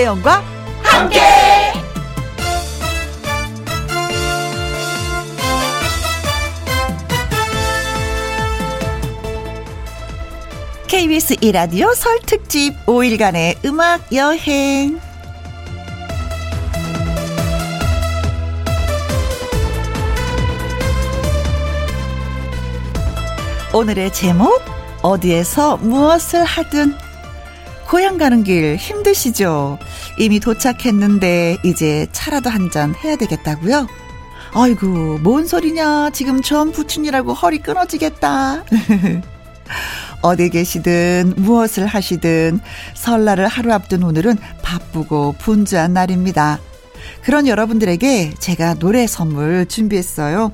김혜영과 함께. KBS 이라디오 설 특집 5일간의 음악 여행. 오늘의 제목 어디에서 무엇을 하든 고향 가는 길 힘드시죠? 이미 도착했는데 이제 차라도 한 잔 해야 되겠다고요? 아이고 뭔 소리냐 지금 전 부춘이라고 허리 끊어지겠다. 어디 계시든 무엇을 하시든 설날을 하루 앞둔 오늘은 바쁘고 분주한 날입니다. 그런 여러분들에게 제가 노래 선물 준비했어요.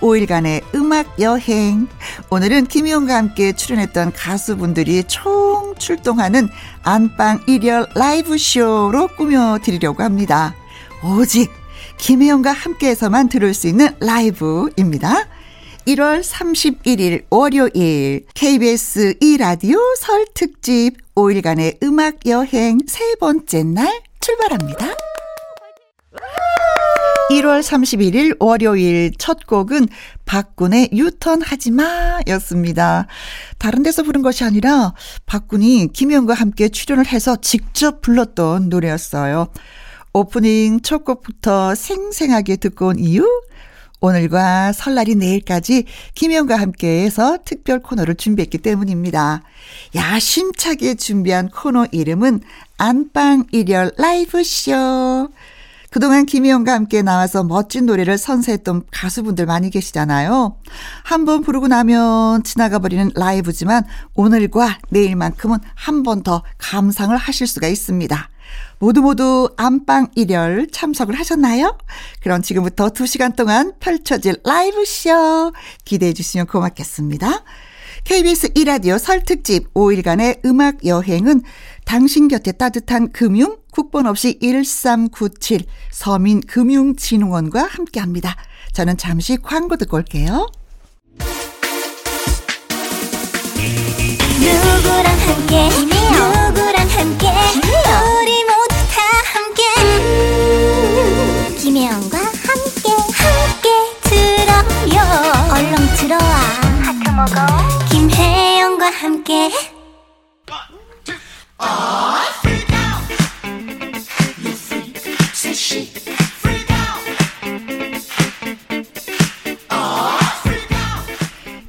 5일간의 음악 여행. 오늘은 김희용과 함께 출연했던 가수분들이 총 출동하는 안방 1열 라이브 쇼로 꾸며드리려고 합니다. 오직 김혜영과 함께해서만 들을 수 있는 라이브입니다. 1월 31일 월요일 KBS 2라디오 설 특집 5일간의 음악 여행 세 번째 날 출발합니다. 1월 31일 월요일 첫 곡은 박군의 유턴 하지 마 였습니다. 다른 데서 부른 것이 아니라 박군이 김영과 함께 출연을 해서 직접 불렀던 노래였어요. 오프닝 첫 곡부터 생생하게 듣고 온 이유? 오늘과 설날이 내일까지 김영과 함께 해서 특별 코너를 준비했기 때문입니다. 야심차게 준비한 코너 이름은 안방 일열 라이브 쇼. 그동안 김희영과 함께 나와서 멋진 노래를 선사했던 가수분들 많이 계시잖아요. 한 번 부르고 나면 지나가 버리는 라이브지만 오늘과 내일만큼은 한 번 더 감상을 하실 수가 있습니다. 모두 모두 안방 일열 참석을 하셨나요? 그럼 지금부터 2시간 동안 펼쳐질 라이브쇼 기대해 주시면 고맙겠습니다. KBS 이라디오 설 특집 5일간의 음악 여행은 당신 곁에 따뜻한 금융 국번 없이 1397 서민금융진흥원과 함께 합니다. 저는 잠시 광고 듣고 올게요. 누구랑 함께? 누구랑 함께? 우리 모두 다 함께. 음, 김혜영과 함께 함께 들어요. 얼렁 들어와. 하트 먹어. 김혜영과 함께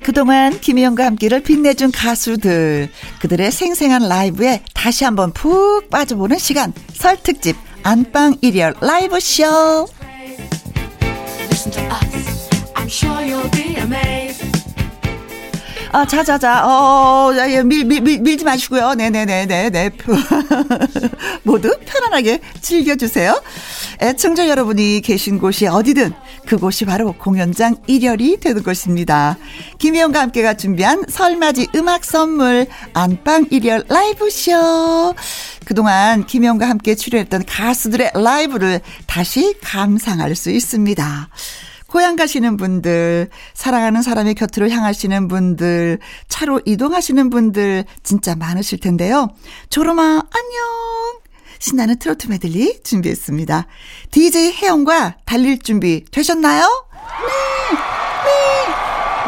그동안 김희영과 함께를 빛내준 가수들 그들의 생생한 라이브에 다시 한번 푹 빠져보는 시간. 설 특집 안방 일열 라이브 쇼 아, 자자자, 어, 야, 야, 밀, 밀, 밀, 밀지 마시고요. 네네네네네. 모두 편안하게 즐겨주세요. 애청자 여러분이 계신 곳이 어디든 그곳이 바로 공연장 1열이 되는 곳입니다. 김희영과 함께가 준비한 설맞이 음악 선물 안방 1열 라이브쇼. 그동안 김희영과 함께 출연했던 가수들의 라이브를 다시 감상할 수 있습니다. 고향 가시는 분들, 사랑하는 사람의 곁으로 향하시는 분들, 차로 이동하시는 분들 진짜 많으실 텐데요. 조로마 안녕. 신나는 트로트 메들리 준비했습니다. DJ 혜영과 달릴 준비 되셨나요? 네.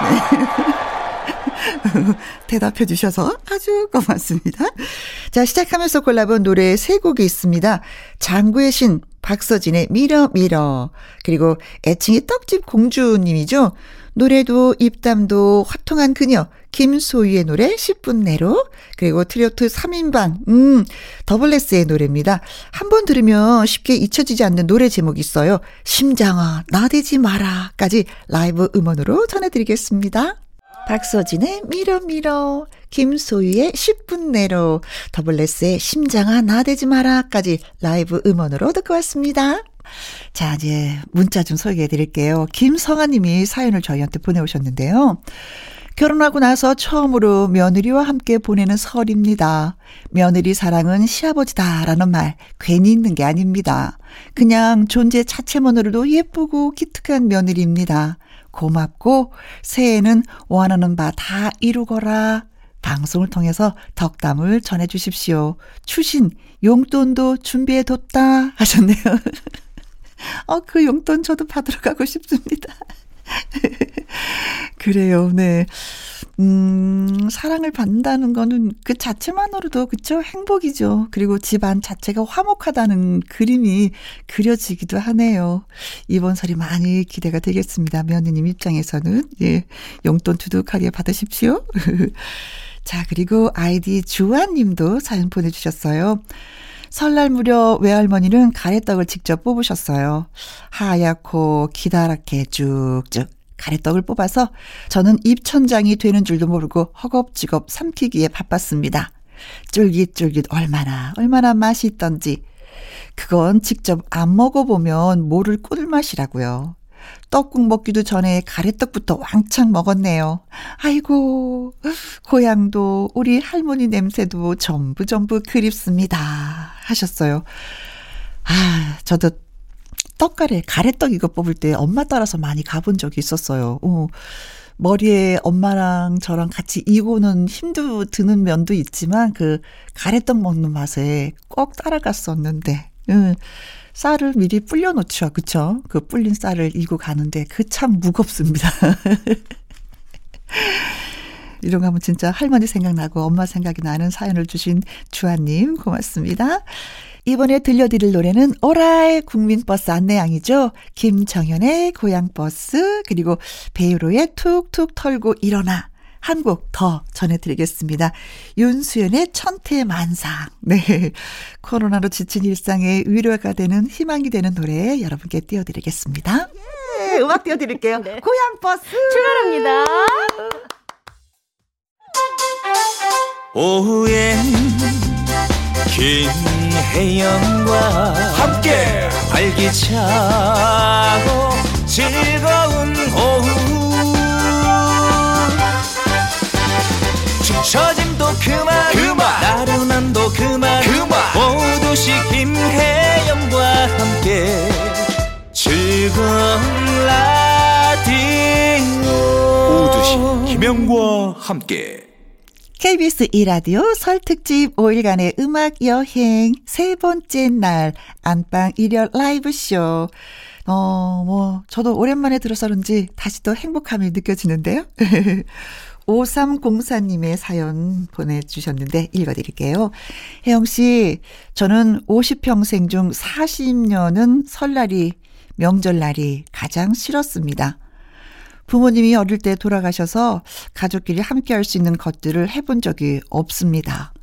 네. 네. 대답해 주셔서 아주 고맙습니다. 자, 시작하면서 골라본 노래 세 곡이 있습니다. 장구의 신, 박서진의 밀어 밀어, 그리고 애칭이 떡집 공주님이죠. 노래도 입담도 화통한 그녀, 김소유의 노래 10분 내로, 그리고 트로트 3인방, 음, 더블레스의 노래입니다. 한 번 들으면 쉽게 잊혀지지 않는 노래 제목이 있어요. 심장아, 나대지 마라까지 라이브 음원으로 전해드리겠습니다. 박서진의 밀어 밀어, 김소유의 10분 내로, 더블레스의 심장아 나대지 마라까지 라이브 음원으로 듣고 왔습니다. 자, 이제 문자 좀 소개해 드릴게요. 김성아 님이 사연을 저희한테 보내오셨는데요. 결혼하고 나서 처음으로 며느리와 함께 보내는 설입니다. 며느리 사랑은 시아버지다라는 말 괜히 있는 게 아닙니다. 그냥 존재 자체만으로도 예쁘고 기특한 며느리입니다. 고맙고 새해에는 원하는 바 다 이루거라. 방송을 통해서 덕담을 전해 주십시오. 추신 용돈도 준비해 뒀다 하셨네요. 어, 그 용돈 저도 받으러 가고 싶습니다. 그래요, 네. 음, 사랑을 받는다는 거는 그 자체만으로도, 그쵸? 행복이죠. 그리고 집안 자체가 화목하다는 그림이 그려지기도 하네요. 이번 설이 많이 기대가 되겠습니다. 며느님 입장에서는. 예. 용돈 두둑하게 받으십시오. 자, 그리고 아이디 주한 님도 사연 보내주셨어요. 설날 무렵 외할머니는 가래떡을 직접 뽑으셨어요. 하얗고 기다랗게 쭉쭉 가래떡을 뽑아서 저는 입천장이 되는 줄도 모르고 허겁지겁 삼키기에 바빴습니다. 쫄깃쫄깃 얼마나 얼마나 맛있던지 그건 직접 안 먹어보면 모를 꿀맛이라고요. 떡국 먹기도 전에 가래떡부터 왕창 먹었네요. 아이고, 고향도 우리 할머니 냄새도 전부 전부 그립습니다. 하셨어요. 아, 저도 떡가래, 가래떡 이거 뽑을 때 엄마 따라서 많이 가본 적이 있었어요. 어. 머리에 엄마랑 저랑 같이 이고는 힘도 드는 면도 있지만 그 가래떡 먹는 맛에 꼭 따라갔었는데, 응. 쌀을 미리 불려놓죠. 그쵸? 그 불린 쌀을 이고 가는데 그 참 무겁습니다. 이런 거 하면 진짜 할머니 생각나고 엄마 생각이 나는 사연을 주신 주아님 고맙습니다. 이번에 들려드릴 노래는 오라의 국민버스 안내양이죠. 김정현의 고향버스 그리고 베이로의 툭툭 털고 일어나 한 곡 더 전해드리겠습니다. 윤수연의 천태만상. 네. 코로나로 지친 일상에 위로가 되는 희망이 되는 노래 여러분께 띄워드리겠습니다. 예, 음악 띄워드릴게요. 네. 고향버스. 출발합니다. 오후엔 김혜영과 함께 활기차고 즐거운 오후. 축처짐도 그만 그만. 나른함도 그만 그만. 모두씩 김혜영과 함께 즐거운 라디오. 오두시 김혜영과 함께 KBS 이라디오 설 특집 5일간의 음악 여행 세 번째 날 안방 일열 라이브 쇼. 어, 뭐 저도 오랜만에 들어서 그런지 다시 또 행복함이 느껴지는데요. 5304님의 사연 보내주셨는데 읽어드릴게요. 혜영 씨, 저는 50평생 중 40년은 설날이, 명절날이 가장 싫었습니다. 부모님이 어릴 때 돌아가셔서 가족끼리 함께 할 수 있는 것들을 해본 적이 없습니다.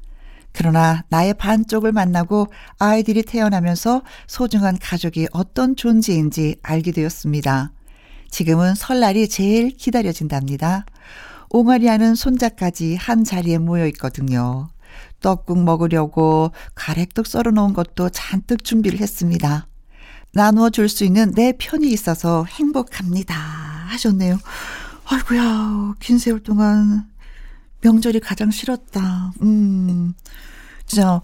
그러나 나의 반쪽을 만나고 아이들이 태어나면서 소중한 가족이 어떤 존재인지 알게 되었습니다. 지금은 설날이 제일 기다려진답니다. 옹알이 하는 손자까지 한 자리에 모여 있거든요. 떡국 먹으려고 가래떡 썰어 놓은 것도 잔뜩 준비를 했습니다. 나누어 줄 수 있는 내 편이 있어서 행복합니다. 하셨네요. 아이고야, 긴 세월 동안 명절이 가장 싫었다. 음, 진짜,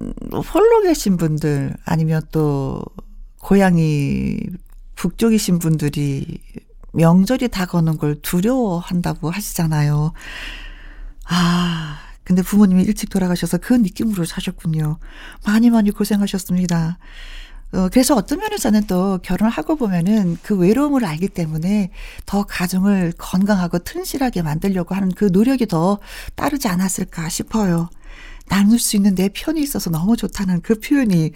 음, 홀로 계신 분들, 아니면 또, 고향이 북쪽이신 분들이 명절이 다가오는 걸 두려워한다고 하시잖아요. 아, 근데 부모님이 일찍 돌아가셔서 그 느낌으로 사셨군요. 많이 많이 고생하셨습니다. 어, 그래서 어떤 면에서는 또 결혼을 하고 보면은 그 외로움을 알기 때문에 더 가정을 건강하고 튼실하게 만들려고 하는 그 노력이 더 따르지 않았을까 싶어요. 나눌 수 있는 내 편이 있어서 너무 좋다는 그 표현이,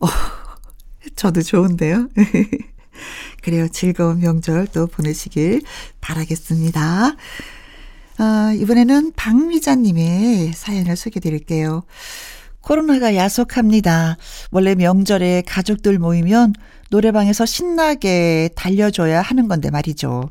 어, 저도 좋은데요. 그래요. 즐거운 명절 또 보내시길 바라겠습니다. 아, 이번에는 박미자님의 사연을 소개해 드릴게요. 코로나가 야속합니다. 원래 명절에 가족들 모이면 노래방에서 신나게 달려줘야 하는 건데 말이죠.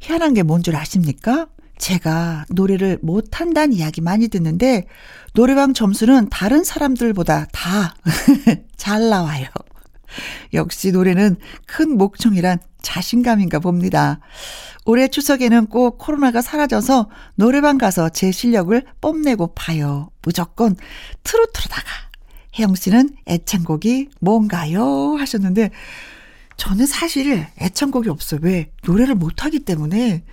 희한한 게 뭔 줄 아십니까? 제가 노래를 못한다는 이야기 많이 듣는데 노래방 점수는 다른 사람들보다 다 잘 나와요. 역시 노래는 큰 목청이란 자신감인가 봅니다. 올해 추석에는 꼭 코로나가 사라져서 노래방 가서 제 실력을 뽐내고 봐요. 무조건 트로트로다가. 혜영 씨는 애창곡이 뭔가요? 하셨는데, 저는 사실 애창곡이 없어요. 왜? 노래를 못하기 때문에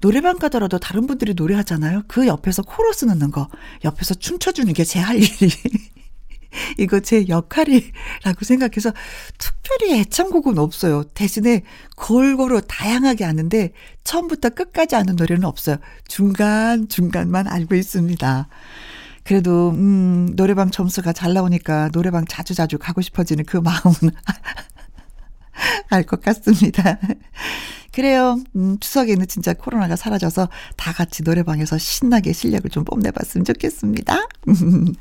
노래방 가더라도 다른 분들이 노래하잖아요. 그 옆에서 코러스 넣는 거, 옆에서 춤춰주는 게 제 할 일이. 이거 제 역할이라고 생각해서 특별히 애창곡은 없어요. 대신에 골고루 다양하게 아는데 처음부터 끝까지 아는 노래는 없어요. 중간중간만 알고 있습니다. 그래도, 음, 노래방 점수가 잘 나오니까 노래방 자주자주 가고 싶어지는 그 마음은 알 것 같습니다. 그래요. 음, 추석에는 진짜 코로나가 사라져서 다 같이 노래방에서 신나게 실력을 좀 뽐내봤으면 좋겠습니다.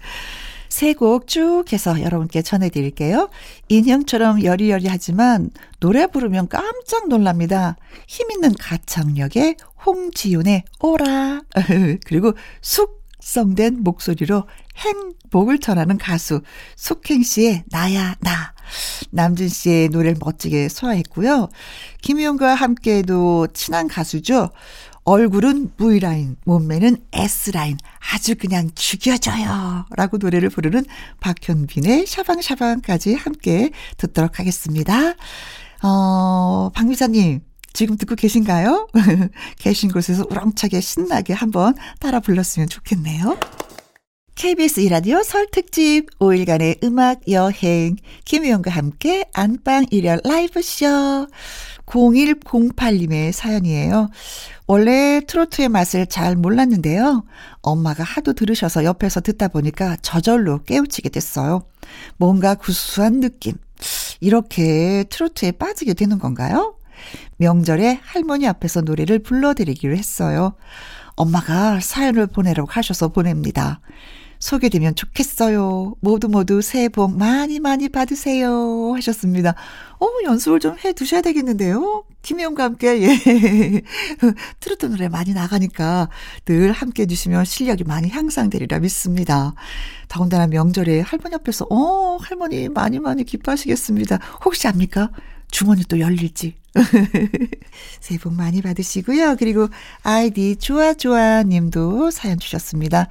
세 곡 쭉 해서 여러분께 전해드릴게요. 인형처럼 여리여리하지만 노래 부르면 깜짝 놀랍니다. 힘있는 가창력에 홍지윤의 오라 그리고 숙성된 목소리로 행복을 전하는 가수 숙행 씨의 나야 나 남준 씨의 노래를 멋지게 소화했고요. 김희영과 함께도 친한 가수죠. 얼굴은 V라인, 몸매는 S라인, 아주 그냥 죽여줘요. 라고 노래를 부르는 박현빈의 샤방샤방까지 함께 듣도록 하겠습니다. 어, 박미자님, 지금 듣고 계신가요? 계신 곳에서 우렁차게 신나게 한번 따라 불렀으면 좋겠네요. KBS 이라디오 설 특집 5일간의 음악 여행 김희영과 함께 안방 일열 라이브 쇼 0108님의 사연이에요. 원래 트로트의 맛을 잘 몰랐는데요. 엄마가 하도 들으셔서 옆에서 듣다 보니까 저절로 깨우치게 됐어요. 뭔가 구수한 느낌. 이렇게 트로트에 빠지게 되는 건가요? 명절에 할머니 앞에서 노래를 불러드리기로 했어요. 엄마가 사연을 보내라고 하셔서 보냅니다. 소개되면 좋겠어요. 모두 모두 새해 복 많이 많이 받으세요. 하셨습니다. 어, 연습을 좀 해 두셔야 되겠는데요. 김혜영과 함께, 예. 트로트 노래 많이 나가니까 늘 함께 해주시면 실력이 많이 향상되리라 믿습니다. 더군다나 명절에 할머니 앞에서, 어, 할머니 많이 많이 기뻐하시겠습니다. 혹시 압니까? 주머니 또 열릴지. 새해 복 많이 받으시고요. 그리고 아이디 좋아좋아 님도 사연 주셨습니다.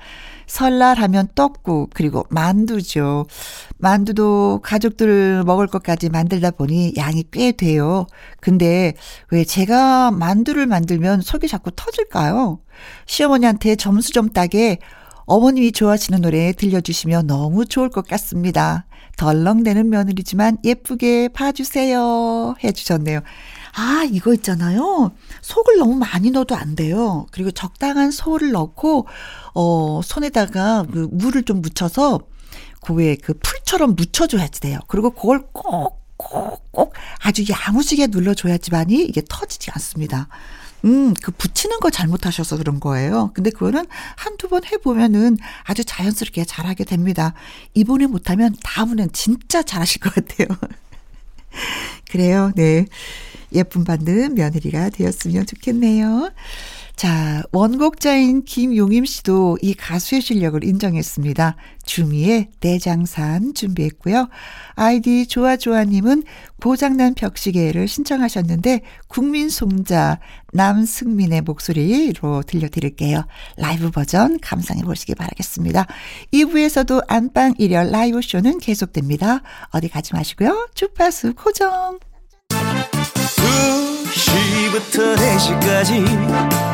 설날 하면 떡국, 그리고 만두죠. 만두도 가족들 먹을 것까지 만들다 보니 양이 꽤 돼요. 근데 왜 제가 만두를 만들면 속이 자꾸 터질까요? 시어머니한테 점수 좀 따게 어머님이 좋아하시는 노래 들려주시면 너무 좋을 것 같습니다. 덜렁대는 며느리지만 예쁘게 봐주세요. 해주셨네요. 아, 이거 있잖아요. 속을 너무 많이 넣어도 안 돼요. 그리고 적당한 소를 넣고, 어, 손에다가 그 물을 좀 묻혀서, 그 외에 그 풀처럼 묻혀줘야지 돼요. 그리고 그걸 꼭, 꼭, 꼭 아주 야무지게 눌러줘야지만이 이게 터지지 않습니다. 음, 그 붙이는 거 잘못하셔서 그런 거예요. 근데 그거는 한두 번 해보면은 아주 자연스럽게 잘하게 됩니다. 이번에 못하면 다음에는 진짜 잘하실 것 같아요. 그래요, 네. 예쁨 받는 며느리가 되었으면 좋겠네요. 자, 원곡자인 김용임 씨도 이 가수의 실력을 인정했습니다. 주미의 내장산 준비했고요. 아이디 좋아좋아님은 고장난 벽시계를 신청하셨는데 국민송자 남승민의 목소리로 들려드릴게요. 라이브 버전 감상해 보시기 바라겠습니다. 2부에서도 안방 일열 라이브 쇼는 계속됩니다. 어디 가지 마시고요. 주파수 고정. 2시부터 4시까지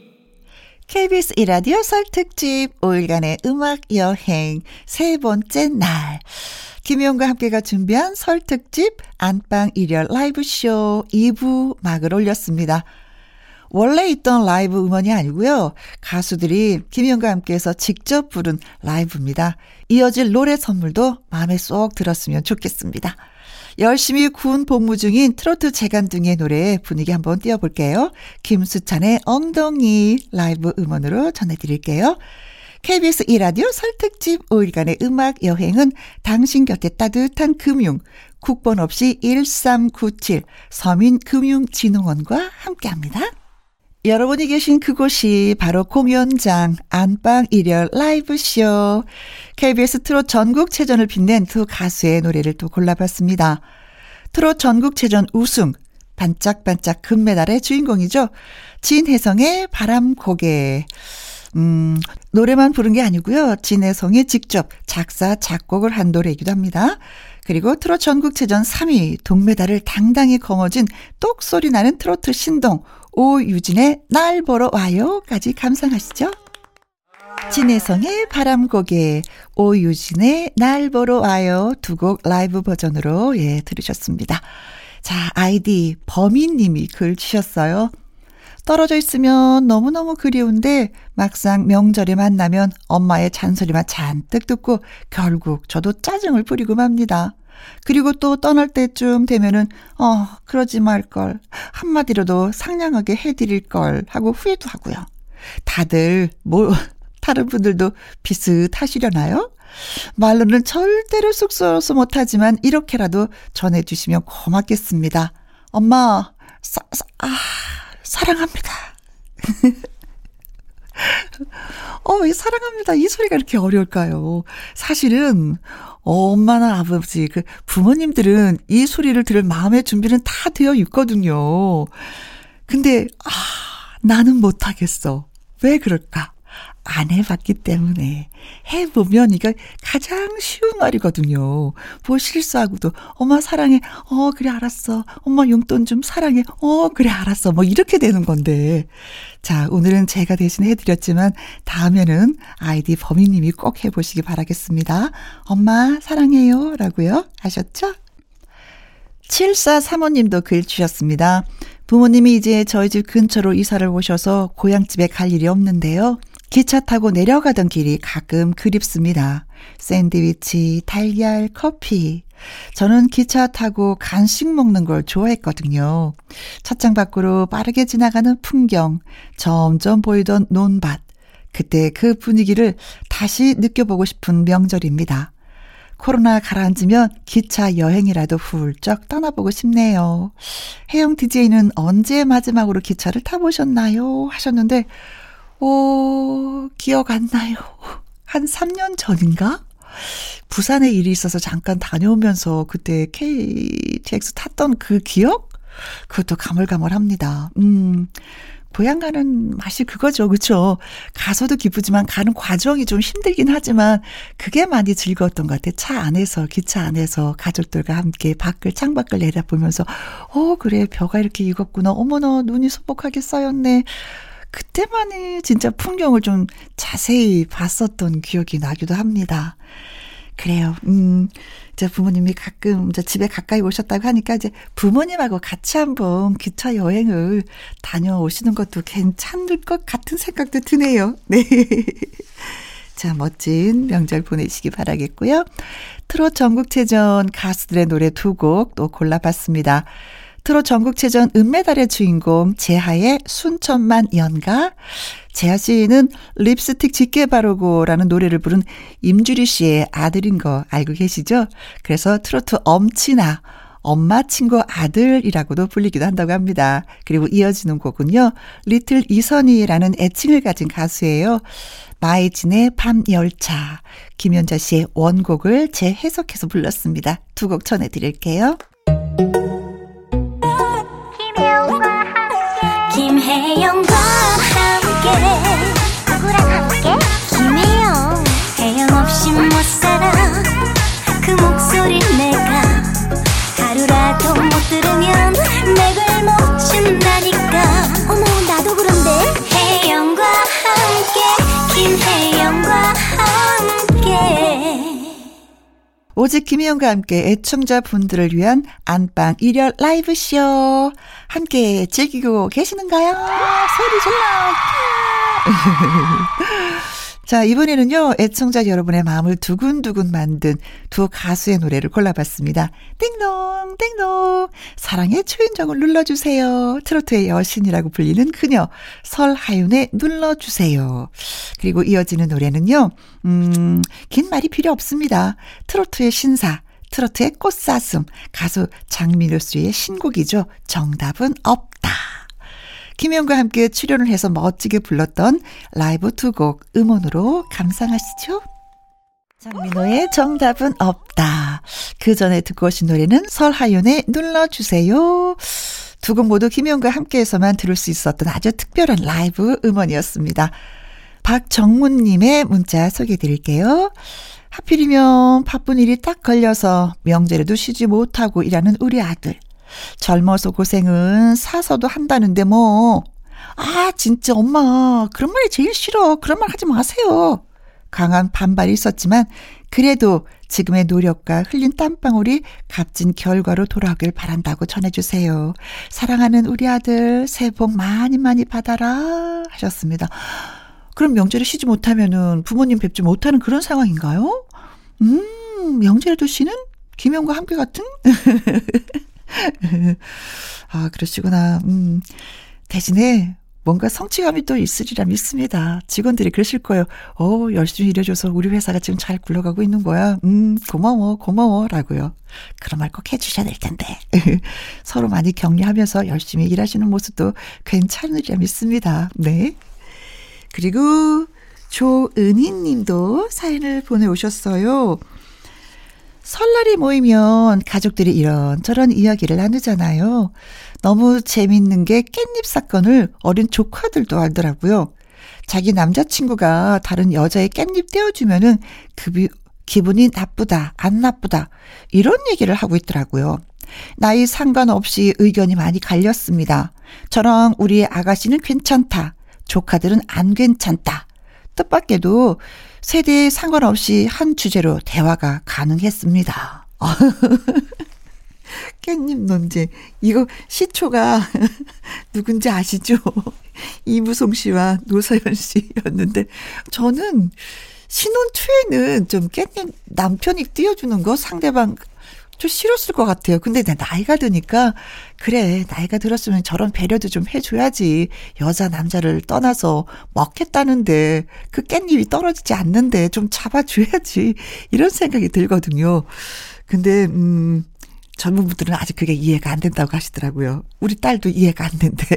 KBS 이라디오 설 특집 5일간의 음악 여행 세 번째 날. 김희영과 함께가 준비한 설 특집 안방 일열 라이브 쇼 2부 막을 올렸습니다. 원래 있던 라이브 음원이 아니고요. 가수들이 김희영과 함께해서 직접 부른 라이브입니다. 이어질 노래 선물도 마음에 쏙 들었으면 좋겠습니다. 열심히 군 복무 중인 트로트 재간둥이의 노래 분위기 한번 띄워볼게요. 김수찬의 엉덩이 라이브 음원으로 전해드릴게요. KBS 2라디오 설특집 5일간의 음악 여행은 당신 곁에 따뜻한 금융, 국번 없이 1397 서민금융진흥원과 함께합니다. 여러분이 계신 그곳이 바로 공연장 안방 일열 라이브 쇼. KBS 트롯 전국 체전을 빛낸 두 가수의 노래를 또 골라봤습니다. 트롯 전국 체전 우승, 반짝반짝 금메달의 주인공이죠. 진혜성의 바람 고개. 음, 노래만 부른 게 아니고요. 진혜성이 직접 작사, 작곡을 한 노래이기도 합니다. 그리고 트롯 전국체전 3위 동메달을 당당히 거머쥔 똑소리 나는 트로트 신동 오유진의 날 보러 와요까지 감상하시죠. 진혜성의 바람고개, 오유진의 날 보러 와요 두 곡 라이브 버전으로 예 들으셨습니다. 자 아이디 범인님이 글 주셨어요. 떨어져 있으면 너무너무 그리운데 막상 명절에 만나면 엄마의 잔소리만 잔뜩 듣고 결국 저도 짜증을 부리고 맙니다. 그리고 또 떠날 때쯤 되면은, 어, 그러지 말걸. 한마디로도 상냥하게 해드릴 걸 하고 후회도 하고요. 다들, 뭐, 다른 분들도 비슷하시려나요? 말로는 절대로 쑥스러워서 못하지만 이렇게라도 전해주시면 고맙겠습니다. 엄마, 사, 사, 아, 사랑합니다. 어, 이 사랑합니다. 이 소리가 이렇게 어려울까요? 사실은, 엄마나 아버지, 그 부모님들은 이 소리를 들을 마음의 준비는 다 되어 있거든요. 근데, 아, 나는 못하겠어. 왜 그럴까? 안 해봤기 때문에 해보면 이거 가장 쉬운 말이거든요. 뭐 실수하고도 엄마 사랑해. 어 그래 알았어. 엄마 용돈 좀 사랑해. 어 그래 알았어. 뭐 이렇게 되는 건데. 자 오늘은 제가 대신 해드렸지만 다음에는 아이디 범인님이 꼭 해보시기 바라겠습니다. 엄마 사랑해요. 라고요. 하셨죠? 7435님도 글 주셨습니다. 부모님이 이제 저희 집 근처로 이사를 오셔서 고향집에 갈 일이 없는데요. 기차 타고 내려가던 길이 가끔 그립습니다. 샌드위치, 달걀, 커피. 저는 기차 타고 간식 먹는 걸 좋아했거든요. 차창 밖으로 빠르게 지나가는 풍경, 점점 보이던 논밭. 그때 그 분위기를 다시 느껴보고 싶은 명절입니다. 코로나 가라앉으면 기차 여행이라도 훌쩍 떠나보고 싶네요. 혜영 DJ는 언제 마지막으로 기차를 타보셨나요? 하셨는데, 오, 기억 안 나요. 한 3년 전인가? 부산에 일이 있어서 잠깐 다녀오면서 그때 KTX 탔던 그 기억? 그것도 가물가물합니다. 음, 고향 가는 맛이 그거죠. 그쵸? 가서도 기쁘지만 가는 과정이 좀 힘들긴 하지만 그게 많이 즐거웠던 것 같아요. 차 안에서, 기차 안에서 가족들과 함께 밖을, 창밖을 내다보면서, 어, 그래, 벼가 이렇게 익었구나. 어머나, 눈이 소복하게 쌓였네. 그때만이 진짜 풍경을 좀 자세히 봤었던 기억이 나기도 합니다. 그래요. 음, 이제 부모님이 가끔 이제 집에 가까이 오셨다고 하니까 이제 부모님하고 같이 한번 기차 여행을 다녀오시는 것도 괜찮을 것 같은 생각도 드네요. 네. 자, 멋진 명절 보내시기 바라겠고요. 트롯 전국체전 가수들의 노래 두 곡 또 골라봤습니다. 트롯 전국체전 은메달의 주인공 재하의 순천만 연가. 재하 씨는 립스틱 짙게 바르고라는 노래를 부른 임주리 씨의 아들인 거 알고 계시죠? 그래서 트로트 엄친아, 엄마 친구 아들이라고도 불리기도 한다고 합니다. 그리고 이어지는 곡은요. 리틀 이선희라는 애칭을 가진 가수예요. 마이진의 밤열차. 김연자 씨의 원곡을 재해석해서 불렀습니다. 두 곡 전해드릴게요. 영과 오직 김희영과 함께 애청자분들을 위한 안방 일열 라이브 쇼 함께 즐기고 계시는가요? 소리 질러! 자, 이번에는요, 애청자 여러분의 마음을 두근두근 만든 두 가수의 노래를 골라봤습니다. 띵동, 띵동. 사랑의 초인종을 눌러주세요. 트로트의 여신이라고 불리는 그녀, 설하윤의 눌러주세요. 그리고 이어지는 노래는요, 음, 긴 말이 필요 없습니다. 트로트의 신사, 트로트의 꽃사슴, 가수 장민호 씨의 신곡이죠. 정답은 없다. 김혜영과 함께 출연을 해서 멋지게 불렀던 라이브 두 곡 음원으로 감상하시죠. 장민호의 정답은 없다. 그 전에 듣고 오신 노래는 설하윤의 눌러주세요. 두 곡 모두 김혜영과 함께해서만 들을 수 있었던 아주 특별한 라이브 음원이었습니다. 박정문님의 문자 소개해 드릴게요. 하필이면 바쁜 일이 딱 걸려서 명절에도 쉬지 못하고 일하는 우리 아들. 젊어서 고생은 사서도 한다는데 뭐. 아, 진짜 엄마. 그런 말이 제일 싫어. 그런 말 하지 마세요. 강한 반발이 있었지만 그래도 지금의 노력과 흘린 땀방울이 값진 결과로 돌아오길 바란다고 전해주세요. 사랑하는 우리 아들 새해 복 많이 많이 받아라 하셨습니다. 그럼 명절에 쉬지 못하면은 부모님 뵙지 못하는 그런 상황인가요? 음, 명절에도 쉬는 김영과 함께 같은? 아, 그러시구나. 음, 대신에 뭔가 성취감이 또 있으리라 믿습니다. 직원들이 그러실 거예요. 어, 열심히 일해줘서 우리 회사가 지금 잘 굴러가고 있는 거야. 음, 고마워, 고마워. 라고요. 그런 말 꼭 해주셔야 될 텐데. 서로 많이 격려하면서 열심히 일하시는 모습도 괜찮으리라 믿습니다. 네. 그리고 조은희 님도 사연을 보내오셨어요. 설날이 모이면 가족들이 이런저런 이야기를 나누잖아요. 너무 재밌는 게 깻잎 사건을 어린 조카들도 알더라고요. 자기 남자친구가 다른 여자의 깻잎 떼어주면은 그 기분이 나쁘다, 안 나쁘다, 이런 얘기를 하고 있더라고요. 나이 상관없이 의견이 많이 갈렸습니다. 저랑 우리 아가씨는 괜찮다. 조카들은 안 괜찮다. 뜻밖에도 세대에 상관없이 한 주제로 대화가 가능했습니다. 깻잎 논쟁. 이거 시초가 누군지 아시죠? 이무송 씨와 노서연 씨였는데 저는 신혼 초에는 좀 깻잎 남편이 띄워주는 거 상대방 좀 싫었을 것 같아요. 근데 내 나이가 드니까 그래 나이가 들었으면 저런 배려도 좀 해줘야지 여자 남자를 떠나서 먹겠다는데 그 깻잎이 떨어지지 않는데 좀 잡아줘야지 이런 생각이 들거든요. 근데 음 젊은 분들은 아직 그게 이해가 안 된다고 하시더라고요. 우리 딸도 이해가 안 된대.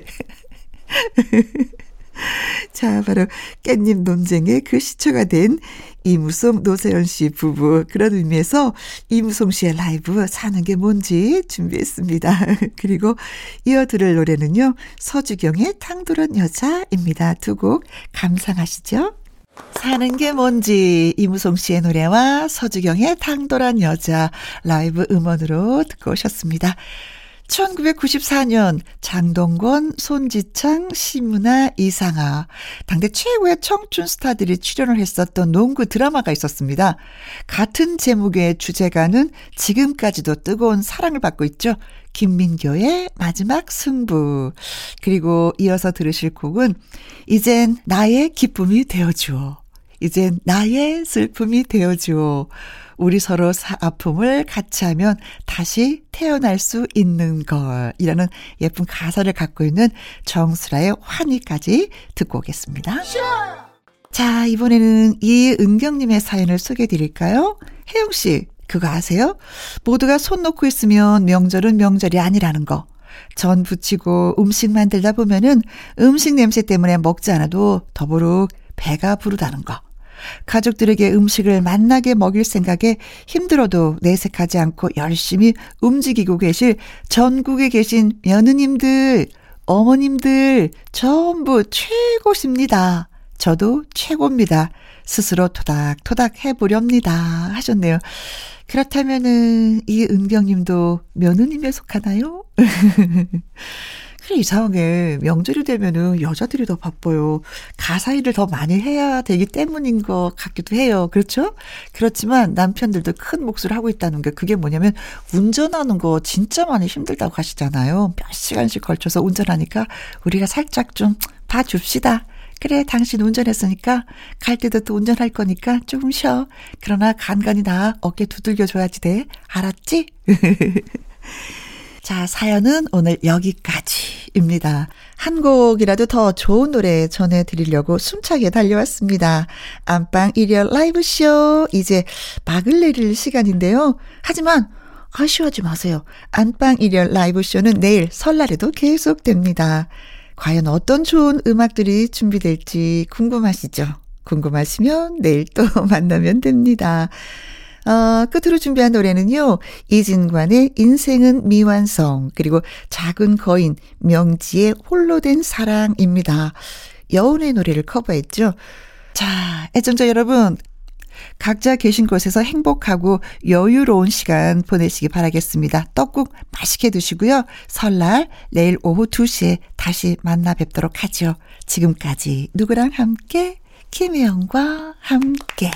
자, 바로 깻잎 논쟁의 그 시초가 된 이무송 노세연 씨 부부 그런 의미에서 이무송 씨의 라이브 사는 게 뭔지 준비했습니다. 그리고 이어 들을 노래는요. 서주경의 탕도른 여자입니다. 두 곡 감상하시죠. 사는 게 뭔지 이무송 씨의 노래와 서주경의 탕도란 여자 라이브 음원으로 듣고 오셨습니다. 1994년 장동건, 손지창, 심은아, 이상아 당대 최고의 청춘 스타들이 출연을 했었던 농구 드라마가 있었습니다. 같은 제목의 주제가는 지금까지도 뜨거운 사랑을 받고 있죠. 김민교의 마지막 승부. 그리고 이어서 들으실 곡은 이젠 나의 기쁨이 되어주어. 이젠 나의 슬픔이 되어주어. 우리 서로 아픔을 같이 하면 다시 태어날 수 있는 걸. 이라는 예쁜 가사를 갖고 있는 정수라의 환희까지 듣고 오겠습니다. 자, 이번에는 이은경님의 사연을 소개해 드릴까요? 혜영씨, 그거 아세요? 모두가 손 놓고 있으면 명절은 명절이 아니라는 거. 전 부치고 음식 만들다 보면은 음식 냄새 때문에 먹지 않아도 더부룩 배가 부르다는 거. 가족들에게 음식을 맛나게 먹일 생각에 힘들어도 내색하지 않고 열심히 움직이고 계실 전국에 계신 며느님들, 어머님들 전부 최고십니다. 저도 최고입니다. 스스로 토닥토닥 해보렵니다. 하셨네요. 그렇다면은 이 은경님도 며느님에 속하나요? 그래 이상하게 명절이 되면은 여자들이 더 바빠요. 가사 일을 더 많이 해야 되기 때문인 것 같기도 해요. 그렇죠? 그렇지만 남편들도 큰 몫을 하고 있다는 게 그게 뭐냐면 운전하는 거 진짜 많이 힘들다고 하시잖아요. 몇 시간씩 걸쳐서 운전하니까 우리가 살짝 좀 봐줍시다. 그래, 당신 운전했으니까 갈 때도 또 운전할 거니까 조금 쉬어. 그러나 간간히 나 어깨 두들겨줘야지 돼. 알았지? 자, 사연은 오늘 여기까지입니다. 한 곡이라도 더 좋은 노래 전해드리려고 숨차게 달려왔습니다. 안방 일열 라이브쇼, 이제 막을 내릴 시간인데요. 하지만, 아쉬워하지 마세요. 안방 일열 라이브쇼는 내일 설날에도 계속됩니다. 과연 어떤 좋은 음악들이 준비될지 궁금하시죠? 궁금하시면 내일 또 만나면 됩니다. 어, 끝으로 준비한 노래는요, 이진관의 인생은 미완성, 그리고 작은 거인, 명지의 홀로 된 사랑입니다. 여운의 노래를 커버했죠. 자, 애청자 여러분, 각자 계신 곳에서 행복하고 여유로운 시간 보내시기 바라겠습니다. 떡국 맛있게 드시고요. 설날 내일 오후 2시에 다시 만나 뵙도록 하죠. 지금까지 누구랑 함께? 김혜영과 함께.